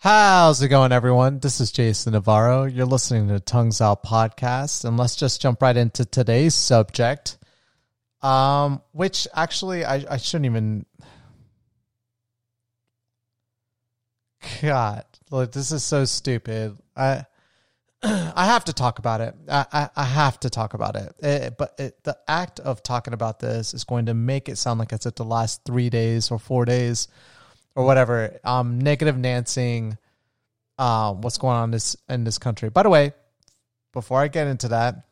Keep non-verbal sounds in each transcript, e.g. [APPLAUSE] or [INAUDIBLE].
How's it going, everyone? This is Jason Navarro. You're listening to Tongues Out Podcast, and let's just jump right into today's subject. Um, which actually I, I shouldn't even. God, look, this is so stupid. I [CLEARS THROAT] I have to talk about it. I I, I have to talk about it. It- but it, the act of talking about this is going to make it sound like it's at the last three days or four days or whatever. Um, negative Nancing. Um, what's going on in this in this country? By the way, before I get into that,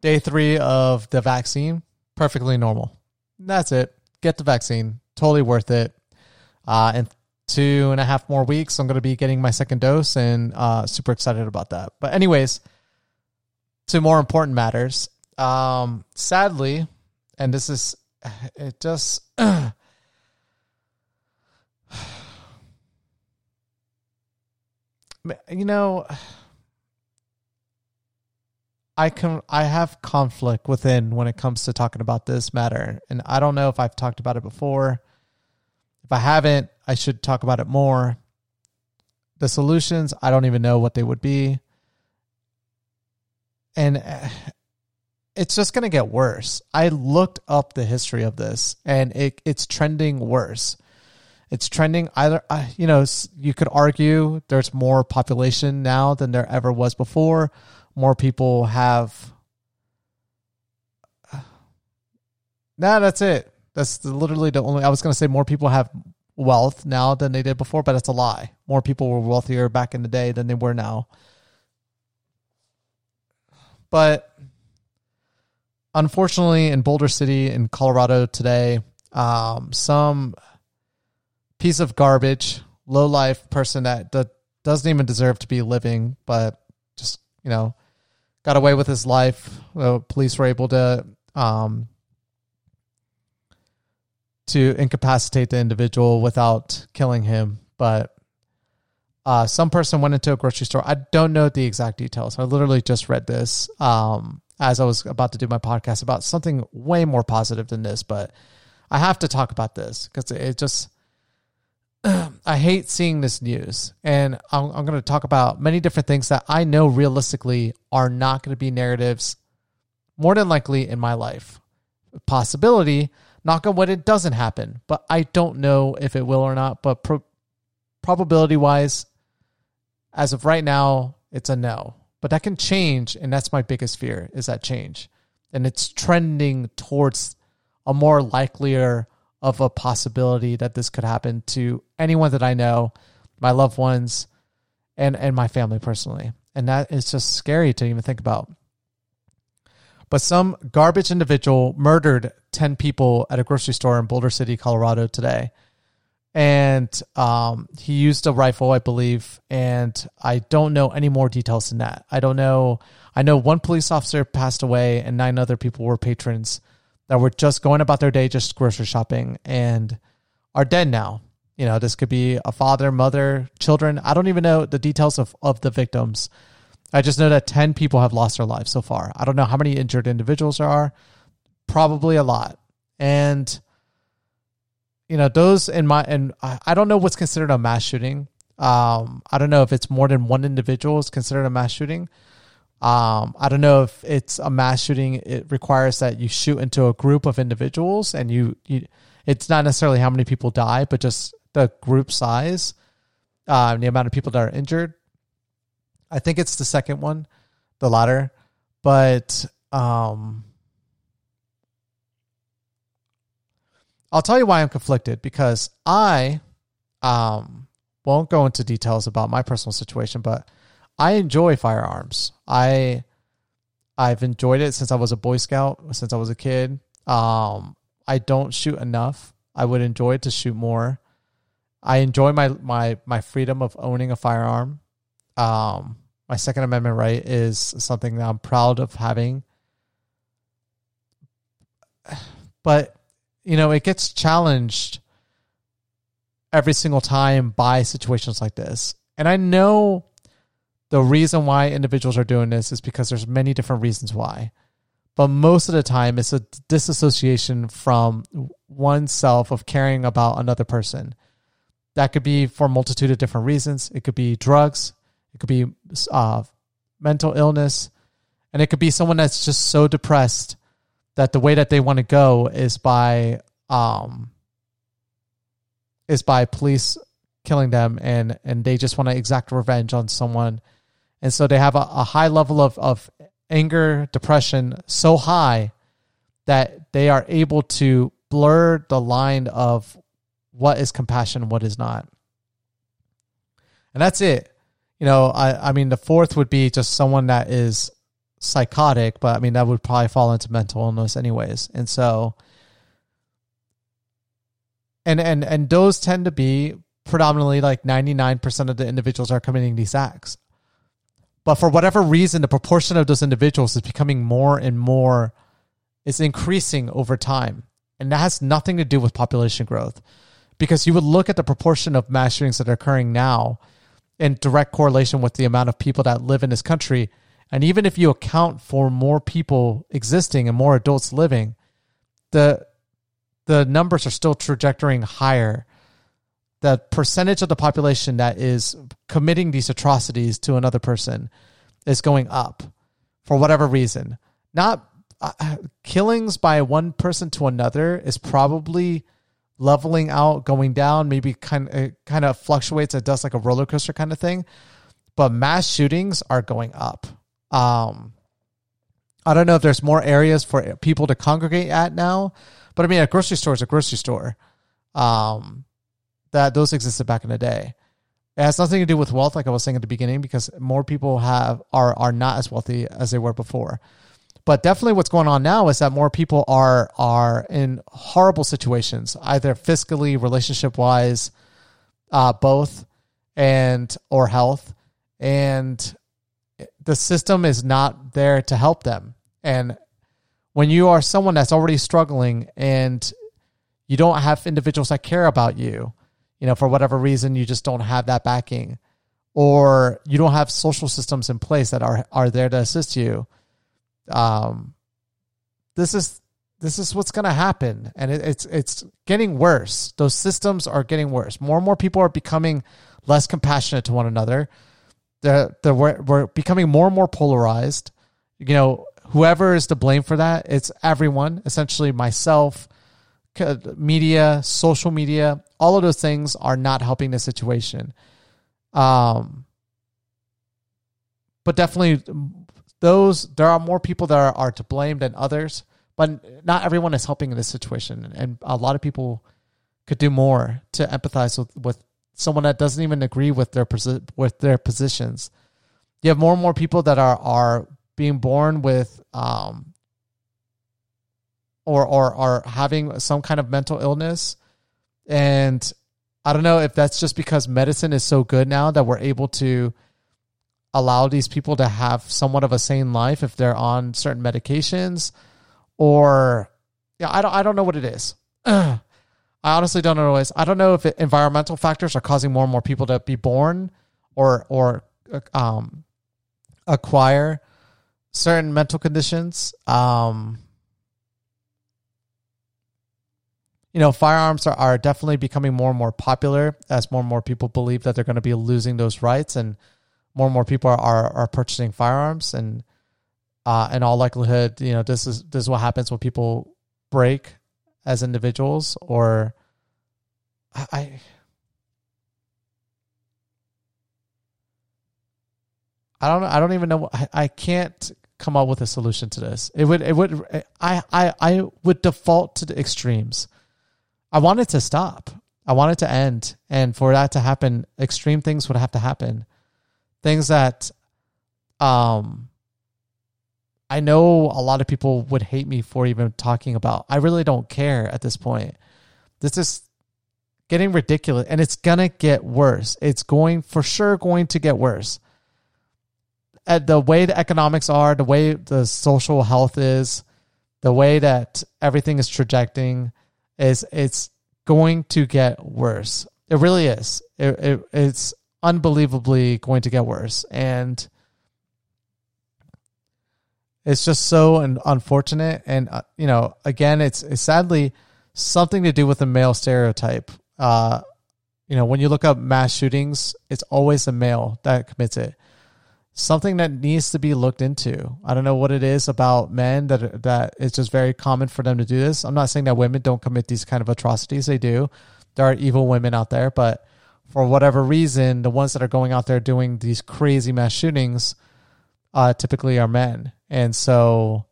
day three of the vaccine, perfectly normal. That's it. Get the vaccine. Totally worth it. Uh, in two and a half more weeks, I'm going to be getting my second dose and uh, super excited about that. But, anyways, to more important matters. Um, sadly, and this is, [SIGHS] it just, [CLEARS THROAT] you know, I can I have conflict within when it comes to talking about this matter, and I don't know if I've talked about it before. If I haven't, I should talk about it more. The solutions, I don't even know what they would be, and uh, it's just going to get worse. I looked up the history of this, and it it's trending worse. It's trending either, uh, you know, you could argue there's more population now than there ever was before. More people have. [SIGHS] No, that's it. That's literally the only. I was going to say more people have wealth now than they did before, but that's a lie. More people were wealthier back in the day than they were now. But unfortunately, in Boulder City, in Colorado today, um, some piece of garbage, low life person that, that doesn't even deserve to be living, but just you know, got away with his life. The police were able to um, to incapacitate the individual without killing him, but. Uh, some person went into a grocery store. I don't know the exact details. I literally just read this um, as I was about to do my podcast about something way more positive than this, but I have to talk about this because it just I hate seeing this news, and I'm, I'm going to talk about many different things that I know realistically are not going to be narratives, more than likely in my life. Possibility, knock on wood, it doesn't happen, but I don't know if it will or not. But pro- probability wise, as of right now, it's a no. But that can change, and that's my biggest fear is that change, and it's trending towards a more likelier of a possibility that this could happen to anyone that I know, my loved ones, and and my family personally. And that is just scary to even think about. But some garbage individual murdered 10 people at a grocery store in Boulder City, Colorado today. And um, he used a rifle, I believe. And I don't know any more details than that. I don't know. I know one police officer passed away and nine other people were patrons that were just going about their day, just grocery shopping, and are dead now. You know, this could be a father, mother, children. I don't even know the details of, of the victims. I just know that 10 people have lost their lives so far. I don't know how many injured individuals there are. Probably a lot. And, you know, those in my, and I don't know what's considered a mass shooting. Um, I don't know if it's more than one individual is considered a mass shooting. Um, I don't know if it's a mass shooting. It requires that you shoot into a group of individuals, and you, you it's not necessarily how many people die, but just the group size, uh, the amount of people that are injured. I think it's the second one, the latter, but um, I'll tell you why I'm conflicted because I um won't go into details about my personal situation, but I enjoy firearms. I I've enjoyed it since I was a Boy Scout, since I was a kid. Um, I don't shoot enough. I would enjoy to shoot more. I enjoy my my my freedom of owning a firearm. Um, my Second Amendment right is something that I'm proud of having. But you know, it gets challenged every single time by situations like this. And I know the reason why individuals are doing this is because there's many different reasons why. But most of the time it's a disassociation from oneself of caring about another person. That could be for a multitude of different reasons. It could be drugs. It could be uh, mental illness, and it could be someone that's just so depressed that the way that they want to go is by um is by police killing them and and they just want to exact revenge on someone and so they have a, a high level of of anger depression so high that they are able to blur the line of what is compassion what is not and that's it you know i i mean the fourth would be just someone that is psychotic, but I mean that would probably fall into mental illness anyways. And so and and and those tend to be predominantly like 99% of the individuals are committing these acts. But for whatever reason the proportion of those individuals is becoming more and more is increasing over time. And that has nothing to do with population growth. Because you would look at the proportion of mass shootings that are occurring now in direct correlation with the amount of people that live in this country and even if you account for more people existing and more adults living, the the numbers are still trajectorying higher. The percentage of the population that is committing these atrocities to another person is going up for whatever reason. Not uh, killings by one person to another is probably leveling out, going down, maybe kind of, kind of fluctuates. It does like a roller coaster kind of thing. But mass shootings are going up. Um, I don't know if there's more areas for people to congregate at now, but I mean, a grocery store is a grocery store. Um, that those existed back in the day. It has nothing to do with wealth, like I was saying at the beginning, because more people have are are not as wealthy as they were before. But definitely, what's going on now is that more people are are in horrible situations, either fiscally, relationship wise, uh, both, and or health, and the system is not there to help them. And when you are someone that's already struggling and you don't have individuals that care about you, you know, for whatever reason, you just don't have that backing, or you don't have social systems in place that are are there to assist you. Um, this is this is what's going to happen, and it, it's it's getting worse. Those systems are getting worse. More and more people are becoming less compassionate to one another the the we're, we're becoming more and more polarized. You know, whoever is to blame for that, it's everyone. Essentially, myself, media, social media, all of those things are not helping the situation. Um, but definitely, those there are more people that are, are to blame than others. But not everyone is helping in this situation, and a lot of people could do more to empathize with, with someone that doesn't even agree with their with their positions. You have more and more people that are are being born with um or or are having some kind of mental illness and I don't know if that's just because medicine is so good now that we're able to allow these people to have somewhat of a sane life if they're on certain medications or yeah, I don't I don't know what it is. [CLEARS THROAT] I honestly don't know. Is I don't know if it, environmental factors are causing more and more people to be born or or um, acquire certain mental conditions. Um, you know, firearms are, are definitely becoming more and more popular as more and more people believe that they're going to be losing those rights, and more and more people are are, are purchasing firearms. And uh, in all likelihood, you know, this is this is what happens when people break as individuals or I I don't I don't even know I, I can't come up with a solution to this. It would it would I I I would default to the extremes. I wanted to stop. I wanted to end and for that to happen extreme things would have to happen. Things that um I know a lot of people would hate me for even talking about. I really don't care at this point. This is getting ridiculous and it's going to get worse. It's going for sure going to get worse. At the way the economics are, the way the social health is, the way that everything is trajecting is it's going to get worse. It really is. It, it, it's unbelievably going to get worse. And it's just so unfortunate. And, uh, you know, again, it's, it's sadly something to do with the male stereotype. Uh, you know, when you look up mass shootings, it's always a male that commits it. Something that needs to be looked into. I don't know what it is about men that that it's just very common for them to do this. I'm not saying that women don't commit these kind of atrocities. They do. There are evil women out there, but for whatever reason, the ones that are going out there doing these crazy mass shootings uh, typically are men. And so,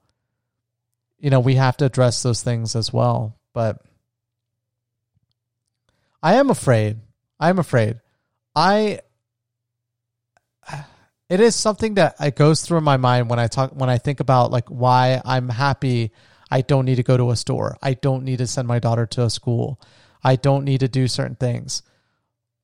you know, we have to address those things as well. But I am afraid. I am afraid. I it is something that it goes through my mind when I talk when I think about like why I'm happy I don't need to go to a store. I don't need to send my daughter to a school. I don't need to do certain things.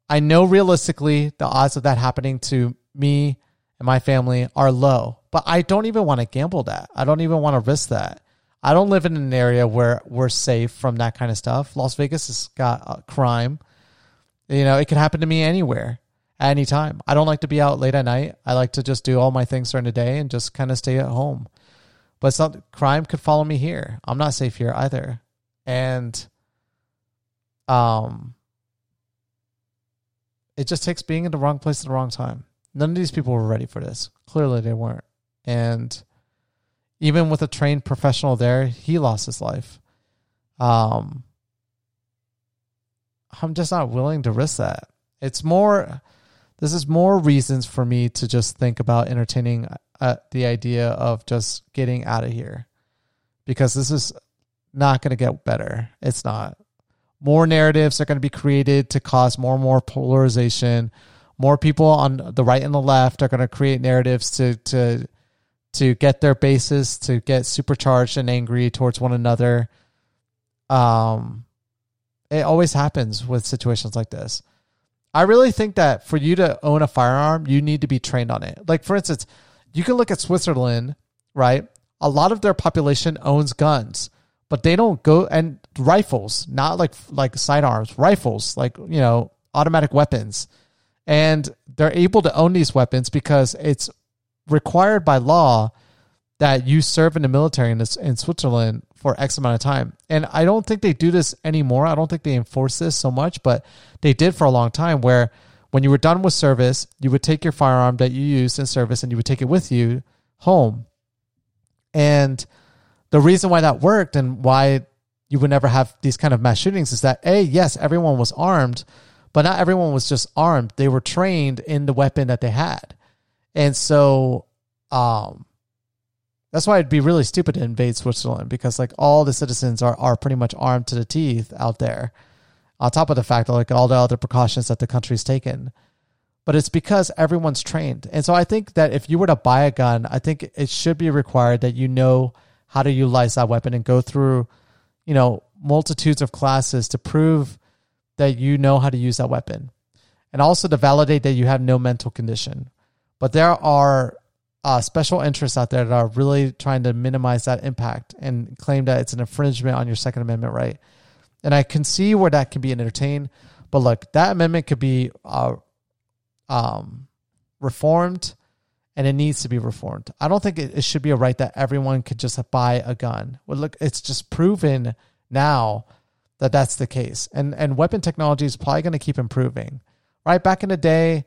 I know realistically the odds of that happening to me and my family are low, but I don't even want to gamble that. I don't even want to risk that. I don't live in an area where we're safe from that kind of stuff. Las Vegas has got crime. You know, it could happen to me anywhere, anytime. I don't like to be out late at night. I like to just do all my things during the day and just kind of stay at home. But some crime could follow me here. I'm not safe here either. And um it just takes being in the wrong place at the wrong time. None of these people were ready for this. Clearly, they weren't. And even with a trained professional there, he lost his life. Um, I'm just not willing to risk that. It's more, this is more reasons for me to just think about entertaining uh, the idea of just getting out of here because this is not going to get better. It's not more narratives are going to be created to cause more and more polarization. More people on the right and the left are going to create narratives to to to get their bases to get supercharged and angry towards one another. Um, it always happens with situations like this. I really think that for you to own a firearm, you need to be trained on it. Like for instance, you can look at Switzerland, right? A lot of their population owns guns but they don't go and rifles, not like like sidearms, rifles, like you know, automatic weapons. And they're able to own these weapons because it's required by law that you serve in the military in, this, in Switzerland for X amount of time. And I don't think they do this anymore. I don't think they enforce this so much, but they did for a long time where when you were done with service, you would take your firearm that you used in service and you would take it with you home. And the reason why that worked and why you would never have these kind of mass shootings is that a yes everyone was armed but not everyone was just armed they were trained in the weapon that they had and so um that's why it'd be really stupid to invade switzerland because like all the citizens are, are pretty much armed to the teeth out there on top of the fact that like all the other precautions that the country's taken but it's because everyone's trained and so i think that if you were to buy a gun i think it should be required that you know how to utilize that weapon and go through, you know, multitudes of classes to prove that you know how to use that weapon. And also to validate that you have no mental condition. But there are uh, special interests out there that are really trying to minimize that impact and claim that it's an infringement on your Second Amendment right. And I can see where that can be entertained. But look, that amendment could be uh, um, reformed and it needs to be reformed. I don't think it, it should be a right that everyone could just buy a gun. Well, look, it's just proven now that that's the case, and and weapon technology is probably going to keep improving. Right back in the day,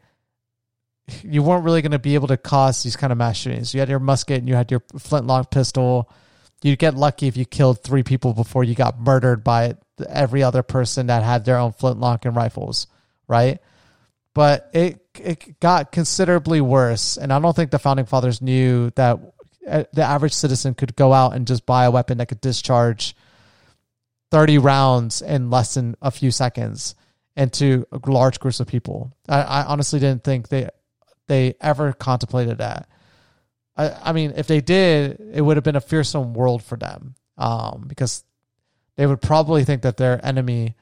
you weren't really going to be able to cause these kind of mass shootings. You had your musket and you had your flintlock pistol. You'd get lucky if you killed three people before you got murdered by every other person that had their own flintlock and rifles, right? But it it got considerably worse. And I don't think the founding fathers knew that uh, the average citizen could go out and just buy a weapon that could discharge 30 rounds in less than a few seconds into large groups of people. I, I honestly didn't think they they ever contemplated that. I, I mean, if they did, it would have been a fearsome world for them um, because they would probably think that their enemy,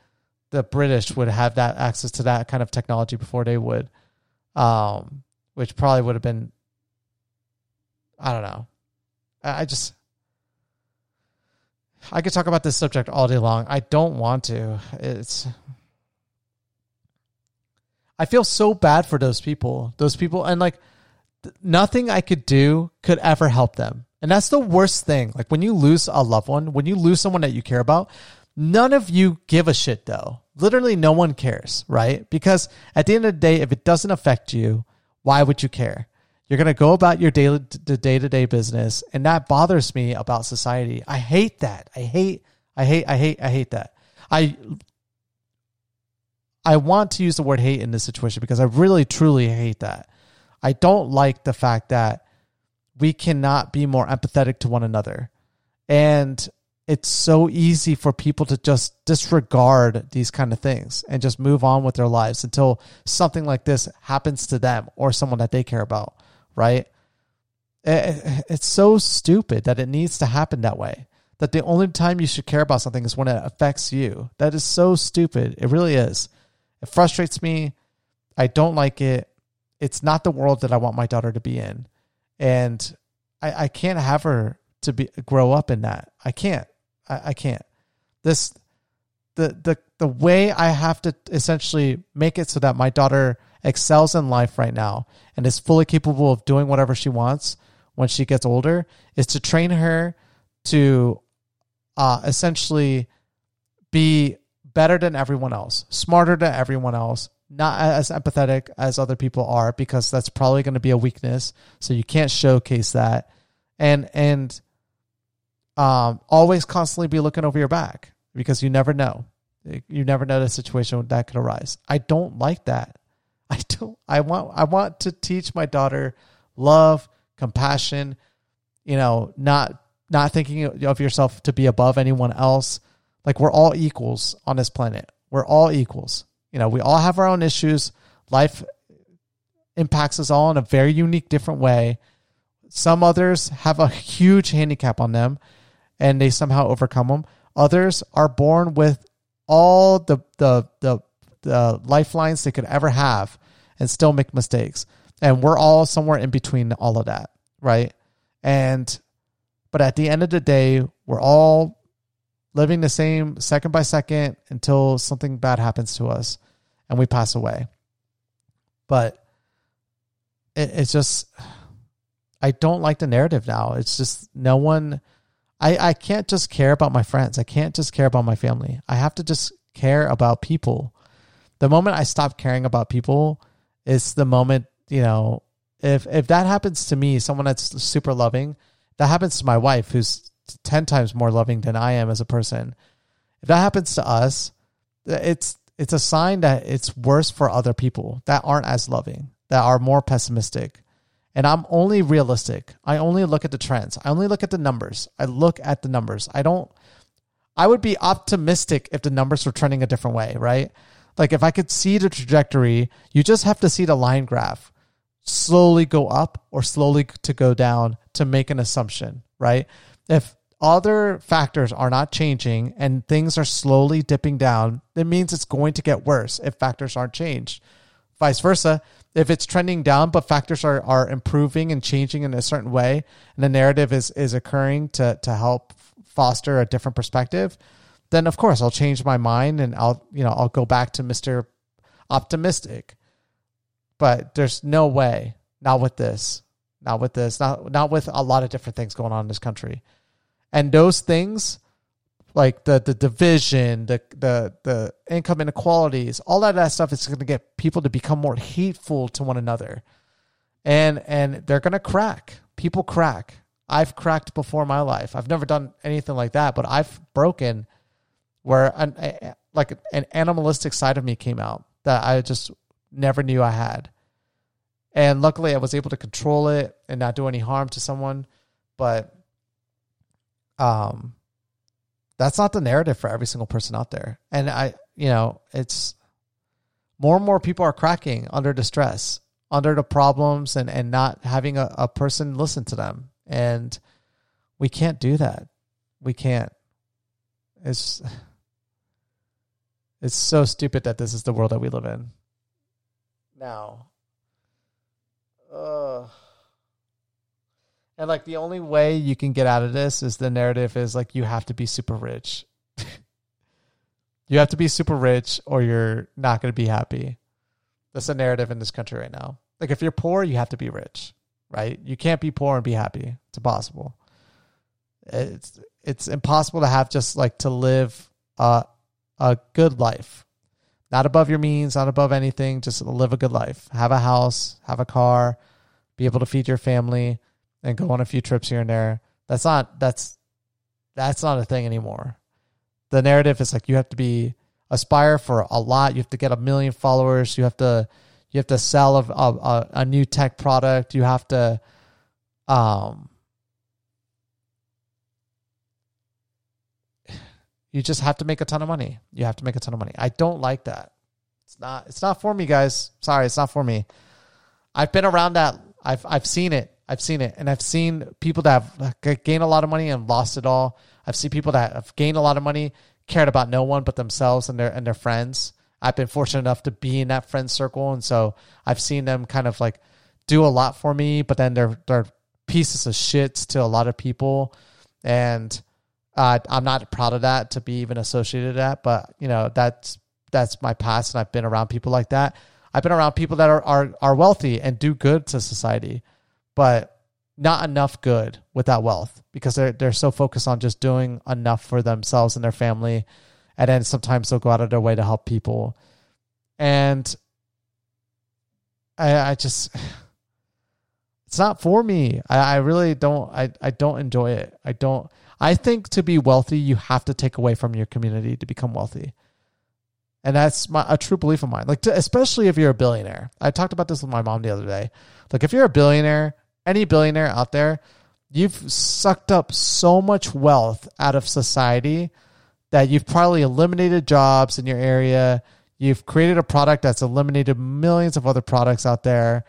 the British, would have that access to that kind of technology before they would um, which probably would have been, I don't know. I, I just, I could talk about this subject all day long. I don't want to. It's, I feel so bad for those people. Those people, and like, nothing I could do could ever help them. And that's the worst thing. Like when you lose a loved one, when you lose someone that you care about, none of you give a shit though. literally no one cares, right? Because at the end of the day, if it doesn't affect you, why would you care? You're going to go about your daily day to day business. And that bothers me about society. I hate that. I hate, I hate, I hate, I hate that. I, I want to use the word hate in this situation because I really truly hate that. I don't like the fact that we cannot be more empathetic to one another. And it's so easy for people to just disregard these kind of things and just move on with their lives until something like this happens to them or someone that they care about, right? Eh, eh, eh, it's so stupid that it needs to happen that way. That the only time you should care about something is when it affects you. That is so stupid. It really is. It frustrates me. I don't like it. It's not the world that I want my daughter to be in. And I, I can't have her to be grow up in that. I can't. I, I can't. This the the the way I have to essentially make it so that my daughter excels in life right now and is fully capable of doing whatever she wants when she gets older is to train her to uh, essentially be better than everyone else, smarter than everyone else, not as empathetic as other people are because that's probably going to be a weakness. So you can't showcase that, and and um, always constantly be looking over your back because you never know. You never know the situation that could arise. I don't like that. [LAUGHS] I don't. I want. I want to teach my daughter love, compassion. You know, not not thinking of yourself to be above anyone else. Like we're all equals on this planet. We're all equals. You know, we all have our own issues. Life impacts us all in a very unique, different way. Some others have a huge handicap on them and they somehow overcome them. Others are born with all the the the, the lifelines they could ever have and still make mistakes. And we're all somewhere in between all of that, right? And but at the end of the day, we're all living the same second by second until something bad happens to us and we pass away. But it, it's just I don't like the narrative now. It's just no one I, I can't just care about my friends. I can't just care about my family. I have to just care about people. The moment I stop caring about people is the moment, you know, if if that happens to me, someone that's super loving, that happens to my wife who's 10 times more loving than I am as a person. If that happens to us, it's it's a sign that it's worse for other people that aren't as loving, that are more pessimistic, and I'm only realistic. I only look at the trends. I only look at the numbers. I look at the numbers. I don't I would be optimistic if the numbers were trending a different way, right? Like if I could see the trajectory, you just have to see the line graph slowly go up or slowly to go down to make an assumption, right? If other factors are not changing and things are slowly dipping down, it means it's going to get worse if factors aren't changed. Vice versa, if it's trending down but factors are, are improving and changing in a certain way and the narrative is is occurring to to help foster a different perspective then of course i'll change my mind and i'll you know i'll go back to mr optimistic but there's no way not with this not with this not not with a lot of different things going on in this country and those things like the the division, the the the income inequalities, all of that stuff is going to get people to become more hateful to one another, and and they're going to crack. People crack. I've cracked before my life. I've never done anything like that, but I've broken where an like an animalistic side of me came out that I just never knew I had. And luckily I was able to control it and not do any harm to someone, but um that's not the narrative for every single person out there. And I, you know, it's more and more people are cracking under distress, under the problems, and and not having a, a person listen to them. And we can't do that. We can't. It's it's so stupid that this is the world that we live in. Now, uh and like the only way you can get out of this is the narrative is like you have to be super rich. [LAUGHS] you have to be super rich or you're not going to be happy. That's the narrative in this country right now. Like if you're poor, you have to be rich, right? You can't be poor and be happy. It's impossible. It's it's impossible to have just like to live a a good life. Not above your means, not above anything. Just live a good life. Have a house, have a car, be able to feed your family, and go on a few trips here and there. That's not that's that's not a thing anymore. The narrative is like you have to be aspire for a lot. You have to get a million followers. You have to you have to sell a, a, a new tech product. You have to um you just have to make a ton of money. You have to make a ton of money. I don't like that. It's not it's not for me, guys. Sorry, it's not for me. I've been around that. I've I've seen it. I've seen it. And I've seen people that have uh, gained a lot of money and lost it all. I've seen people that have gained a lot of money, cared about no one but themselves and their and their friends. I've been fortunate enough to be in that friend circle, and so I've seen them kind of like do a lot for me, but then they're they're pieces of shit to a lot of people, and uh, I'm not proud of that to be even associated that, but you know that's that's my past, and I've been around people like that. I've been around people that are are are wealthy and do good to society, but not enough good with that wealth because they're they're so focused on just doing enough for themselves and their family, and then sometimes they'll go out of their way to help people, and I I just [SIGHS] it's not for me. I, I really don't I, I don't enjoy it. I don't I think to be wealthy, you have to take away from your community to become wealthy. And that's my, a true belief of mine. Like, to, especially if you're a billionaire. I talked about this with my mom the other day. Like, if you're a billionaire, any billionaire out there, you've sucked up so much wealth out of society that you've probably eliminated jobs in your area. You've created a product that's eliminated millions of other products out there.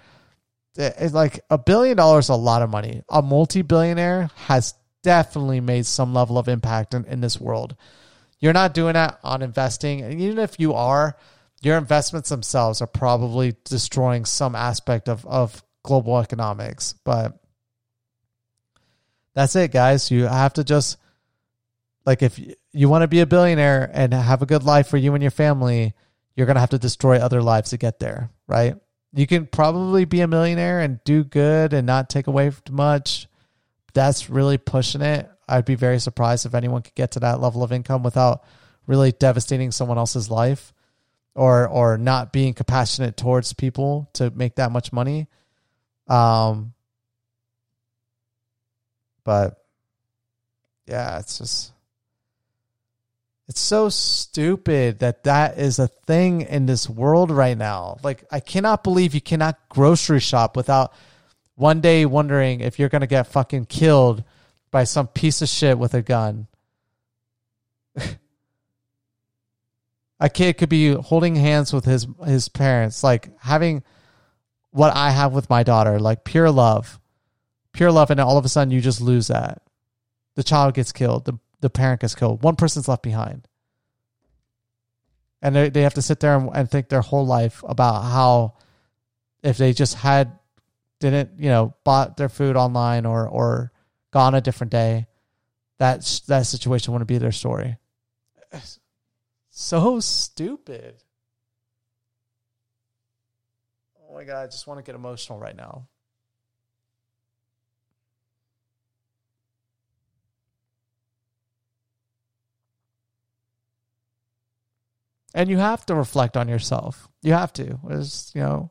It's like a billion dollars is a lot of money. A multi billionaire has definitely made some level of impact in, in this world. You're not doing that on investing. And even if you are, your investments themselves are probably destroying some aspect of, of global economics. But that's it, guys. You have to just, like, if you want to be a billionaire and have a good life for you and your family, you're going to have to destroy other lives to get there, right? You can probably be a millionaire and do good and not take away much that's really pushing it. I'd be very surprised if anyone could get to that level of income without really devastating someone else's life or or not being compassionate towards people to make that much money. Um but yeah, it's just it's so stupid that that is a thing in this world right now. Like I cannot believe you cannot grocery shop without one day wondering if you're going to get fucking killed by some piece of shit with a gun. [LAUGHS] a kid could be holding hands with his his parents, like having what I have with my daughter, like pure love, pure love, and all of a sudden you just lose that. The child gets killed, the the parent gets killed, one person's left behind, and they they have to sit there and, and think their whole life about how if they just had didn't you know bought their food online or or gone a different day, that that situation wouldn't be their story. So stupid. Oh my god, I just want to get emotional right now. And you have to reflect on yourself. You have to. It's, you know,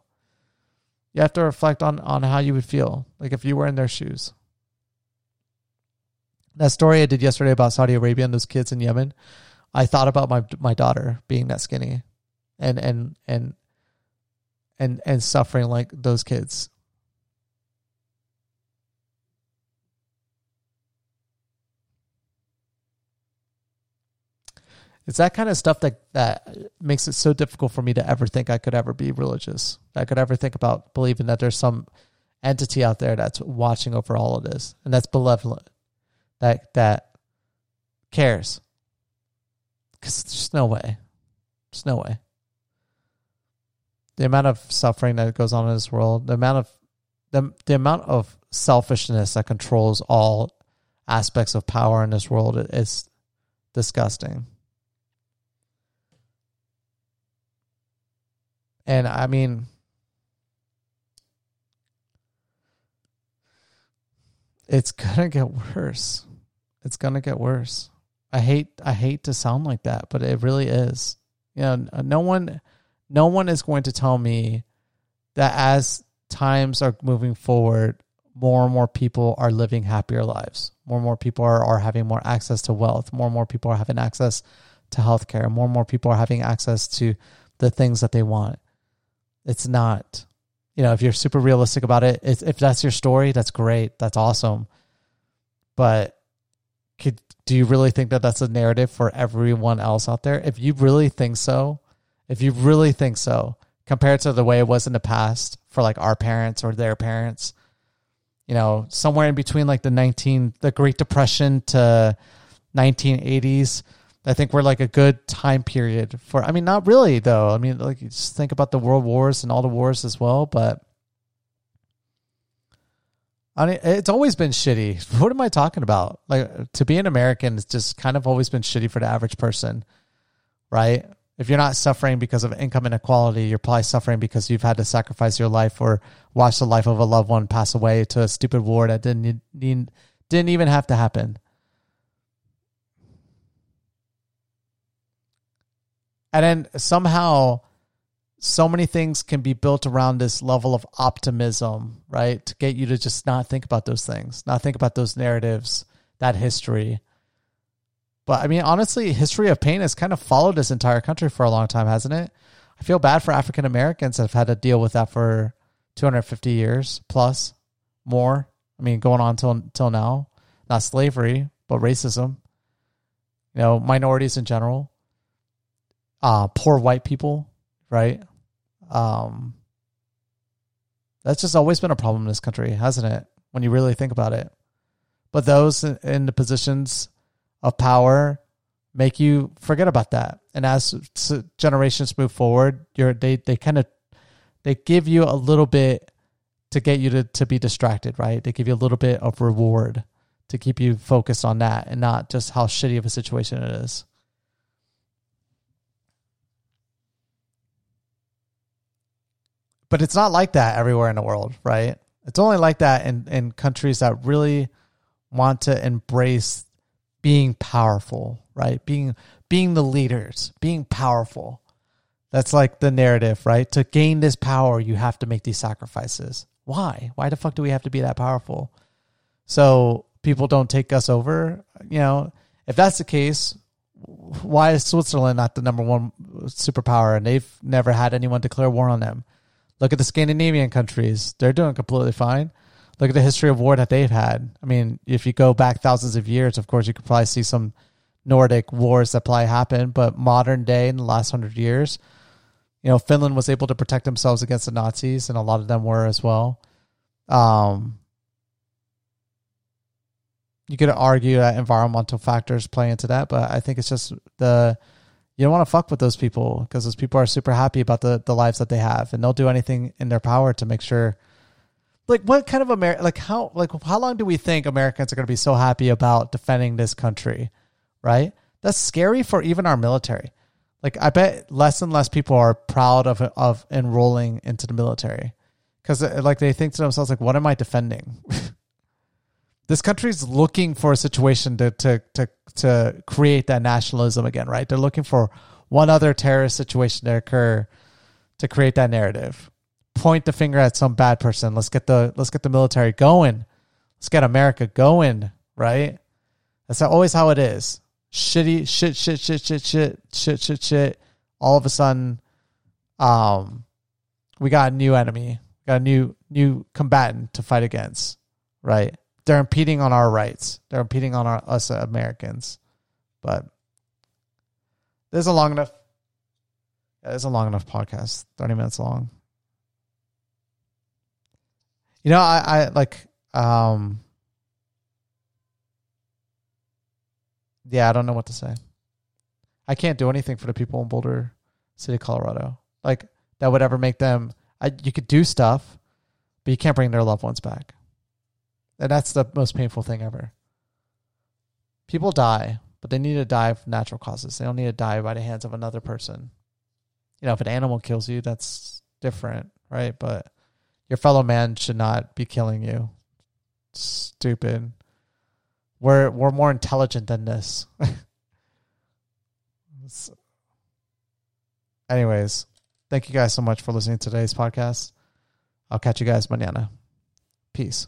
you have to reflect on on how you would feel like if you were in their shoes. That story i did yesterday about saudi arabia and those kids in yemen i thought about my my daughter being that skinny and and and and and suffering like those kids It's that kind of stuff that that makes it so difficult for me to ever think I could ever be religious. I could ever think about believing that there's some entity out there that's watching over all of this and that's benevolent, that that cares. Because there's no way, there's no way. The amount of suffering that goes on in this world, the amount of the the amount of selfishness that controls all aspects of power in this world is disgusting. And I mean, it's gonna get worse. It's gonna get worse. I hate I hate to sound like that, but it really is. You know, no one, no one is going to tell me that as times are moving forward, more and more people are living happier lives. More and more people are, are having more access to wealth. More and more people are having access to healthcare. More and more people are having access to the things that they want. It's not, you know, if you're super realistic about it, if that's your story, that's great. That's awesome. But could, do you really think that that's a narrative for everyone else out there? If you really think so, if you really think so, compared to the way it was in the past for like our parents or their parents, you know, somewhere in between like the 19, the Great Depression to 1980s, I think we're like a good time period for, I mean, not really though. I mean, like just think about the world wars and all the wars as well, but I mean, it's always been shitty. [LAUGHS] What am I talking about? Like to be an American is just kind of always been shitty for the average person, right? If you're not suffering because of income inequality, you're probably suffering because you've had to sacrifice your life or watch the life of a loved one pass away to a stupid war that didn't need, didn't even have to happen. And then somehow so many things can be built around this level of optimism, right? To get you to just not think about those things, not think about those narratives, that history. But I mean, honestly, history of pain has kind of followed this entire country for a long time, hasn't it? I feel bad for African Americans that have had to deal with that for 250 years plus more. I mean, going on till till now, not slavery, but racism. You know, minorities in general, uh, poor white people, right? Um, that's just always been a problem in this country, hasn't it? When you really think about it. But those in the positions of power make you forget about that. And as generations move forward, you're they they kind of they give you a little bit to get you to to be distracted, right? They give you a little bit of reward to keep you focused on that and not just how shitty of a situation it is. But it's not like that everywhere in the world, right? It's only like that in, in countries that really want to embrace being powerful, right? Being being the leaders, being powerful. That's like the narrative, right? To gain this power, you have to make these sacrifices. Why? Why the fuck do we have to be that powerful? So people don't take us over. You know, if that's the case, why is Switzerland not the number one superpower and they've never had anyone declare war on them? Look at the Scandinavian countries; they're doing completely fine. Look at the history of war that they've had. I mean, if you go back thousands of years, of course, you could probably see some Nordic wars that probably happened. But modern day, in the last hundred years, you know, Finland was able to protect themselves against the Nazis, and a lot of them were as well. Um, you could argue that environmental factors play into that, but I think it's just the you don't want to fuck with those people because those people are super happy about the, the lives that they have and they'll do anything in their power to make sure like what kind of America like how like how long do we think Americans are going to be so happy about defending this country right? That's scary for even our military. Like I bet less and less people are proud of of enrolling into the military because uh, like they think to themselves like what am I defending [LAUGHS] this country's looking for a situation to to to to create that nationalism again, right? They're looking for one other terrorist situation to occur to create that narrative. Point the finger at some bad person. Let's get the let's get the military going. Let's get America going, right? That's always how it is. Shitty shit shit shit shit shit shit shit shit. All of a sudden, um, we got a new enemy, got a new new combatant to fight against, right? They're impeding on our rights. They're impeding on our, us Americans. But there's a long enough. Yeah, there's a long enough podcast. Thirty minutes long. You know, I, I like. um Yeah, I don't know what to say. I can't do anything for the people in Boulder City, Colorado. Like that would ever make them. I, you could do stuff, but you can't bring their loved ones back. And that's the most painful thing ever. People die, but they need to die of natural causes. They don't need to die by the hands of another person. You know, if an animal kills you, that's different, right? But your fellow man should not be killing you. Stupid. We're we're more intelligent than this. [LAUGHS] anyways, thank you guys so much for listening to today's podcast. I'll catch you guys mañana. Peace.